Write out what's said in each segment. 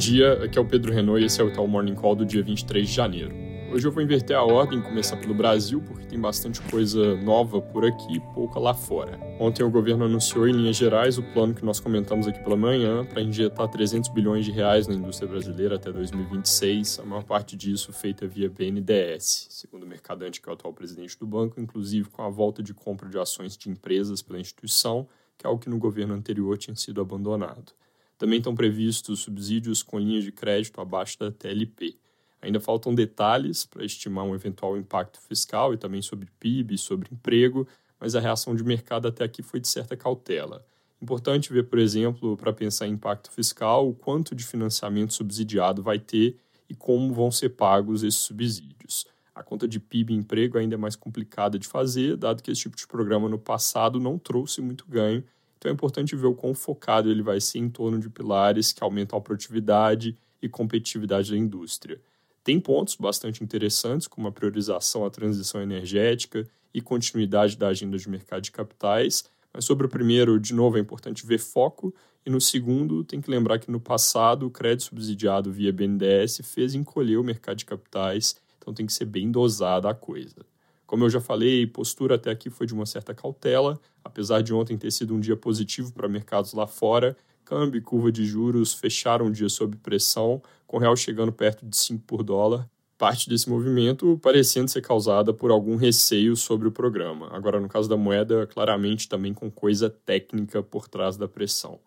dia, aqui é o Pedro Renault e esse é o Tal Morning Call do dia 23 de janeiro. Hoje eu vou inverter a ordem, começar pelo Brasil, porque tem bastante coisa nova por aqui e pouca lá fora. Ontem o governo anunciou em linhas gerais o plano que nós comentamos aqui pela manhã para injetar 300 bilhões de reais na indústria brasileira até 2026, a maior parte disso feita via BNDES, segundo o mercadante que é o atual presidente do banco, inclusive com a volta de compra de ações de empresas pela instituição, que é algo que no governo anterior tinha sido abandonado. Também estão previstos subsídios com linhas de crédito abaixo da TLP. Ainda faltam detalhes para estimar um eventual impacto fiscal e também sobre PIB, sobre emprego, mas a reação de mercado até aqui foi de certa cautela. Importante ver, por exemplo, para pensar em impacto fiscal, o quanto de financiamento subsidiado vai ter e como vão ser pagos esses subsídios. A conta de PIB e emprego ainda é mais complicada de fazer, dado que esse tipo de programa no passado não trouxe muito ganho então é importante ver o quão focado ele vai ser em torno de pilares que aumentam a produtividade e competitividade da indústria. Tem pontos bastante interessantes, como a priorização à transição energética e continuidade da agenda de mercado de capitais, mas sobre o primeiro, de novo, é importante ver foco, e no segundo, tem que lembrar que no passado o crédito subsidiado via BNDES fez encolher o mercado de capitais, então tem que ser bem dosada a coisa. Como eu já falei, postura até aqui foi de uma certa cautela, apesar de ontem ter sido um dia positivo para mercados lá fora. Câmbio e curva de juros fecharam o dia sob pressão, com o real chegando perto de 5 por dólar. Parte desse movimento parecendo ser causada por algum receio sobre o programa. Agora, no caso da moeda, claramente também com coisa técnica por trás da pressão.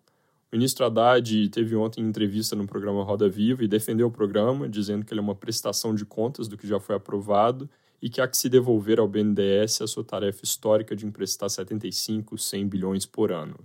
O ministro Haddad teve ontem entrevista no programa Roda Viva e defendeu o programa, dizendo que ele é uma prestação de contas do que já foi aprovado e que há que se devolver ao BNDES a sua tarefa histórica de emprestar 75, 100 bilhões por ano.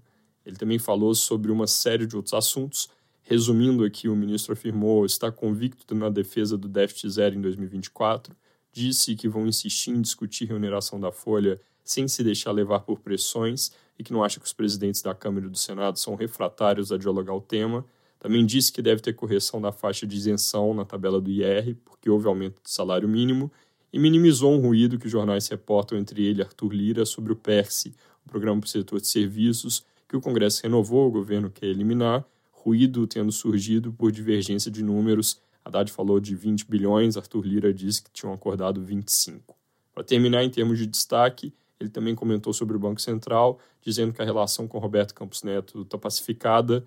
Ele também falou sobre uma série de outros assuntos. Resumindo aqui, o ministro afirmou estar convicto na defesa do déficit zero em 2024, disse que vão insistir em discutir remuneração da Folha sem se deixar levar por pressões e que não acha que os presidentes da Câmara e do Senado são refratários a dialogar o tema. Também disse que deve ter correção da faixa de isenção na tabela do IR, porque houve aumento do salário mínimo, e minimizou um ruído que os jornais reportam entre ele e Arthur Lira sobre o PERSE, o Programa para o Setor de Serviços, que o Congresso renovou, o governo quer eliminar, ruído tendo surgido por divergência de números. Haddad falou de 20 bilhões, Arthur Lira disse que tinham acordado 25. Para terminar, em termos de destaque, ele também comentou sobre o Banco Central, dizendo que a relação com Roberto Campos Neto está pacificada,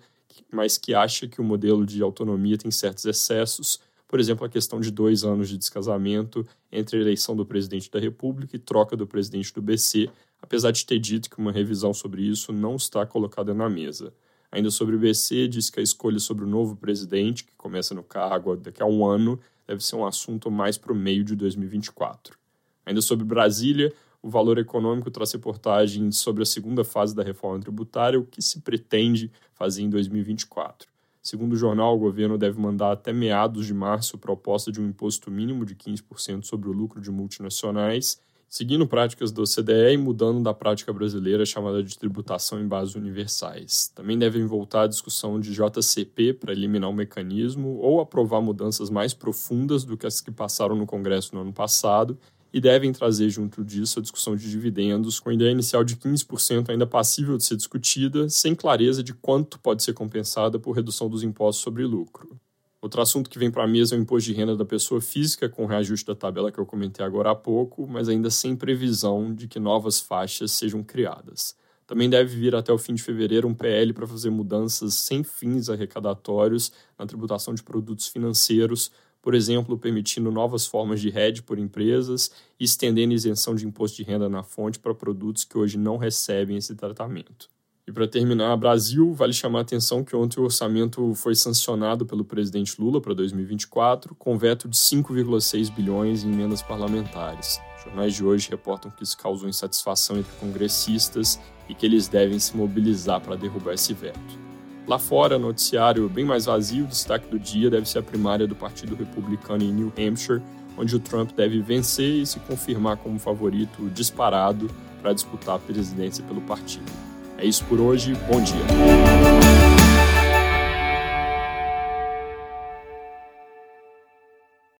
mas que acha que o modelo de autonomia tem certos excessos por exemplo, a questão de dois anos de descasamento entre a eleição do presidente da República e troca do presidente do BC, apesar de ter dito que uma revisão sobre isso não está colocada na mesa. Ainda sobre o BC, diz que a escolha sobre o novo presidente, que começa no cargo daqui a um ano, deve ser um assunto mais para o meio de 2024. Ainda sobre Brasília, o Valor Econômico traz reportagens sobre a segunda fase da reforma tributária, o que se pretende fazer em 2024. Segundo o jornal, o governo deve mandar até meados de março proposta de um imposto mínimo de 15% sobre o lucro de multinacionais, seguindo práticas do CDE e mudando da prática brasileira chamada de tributação em bases universais. Também devem voltar à discussão de JCP para eliminar o mecanismo ou aprovar mudanças mais profundas do que as que passaram no Congresso no ano passado e devem trazer junto disso a discussão de dividendos, com a ideia inicial de 15% ainda passível de ser discutida, sem clareza de quanto pode ser compensada por redução dos impostos sobre lucro. Outro assunto que vem para a mesa é o imposto de renda da pessoa física, com o reajuste da tabela que eu comentei agora há pouco, mas ainda sem previsão de que novas faixas sejam criadas. Também deve vir até o fim de fevereiro um PL para fazer mudanças sem fins arrecadatórios na tributação de produtos financeiros, por exemplo, permitindo novas formas de hedge por empresas e estendendo isenção de imposto de renda na fonte para produtos que hoje não recebem esse tratamento. E para terminar, Brasil, vale chamar a atenção que ontem o orçamento foi sancionado pelo presidente Lula para 2024, com veto de 5,6 bilhões em emendas parlamentares. Jornais de hoje reportam que isso causou insatisfação entre congressistas e que eles devem se mobilizar para derrubar esse veto. Lá fora, noticiário bem mais vazio, o destaque do dia deve ser a primária do Partido Republicano em New Hampshire, onde o Trump deve vencer e se confirmar como favorito disparado para disputar a presidência pelo partido. É isso por hoje, bom dia.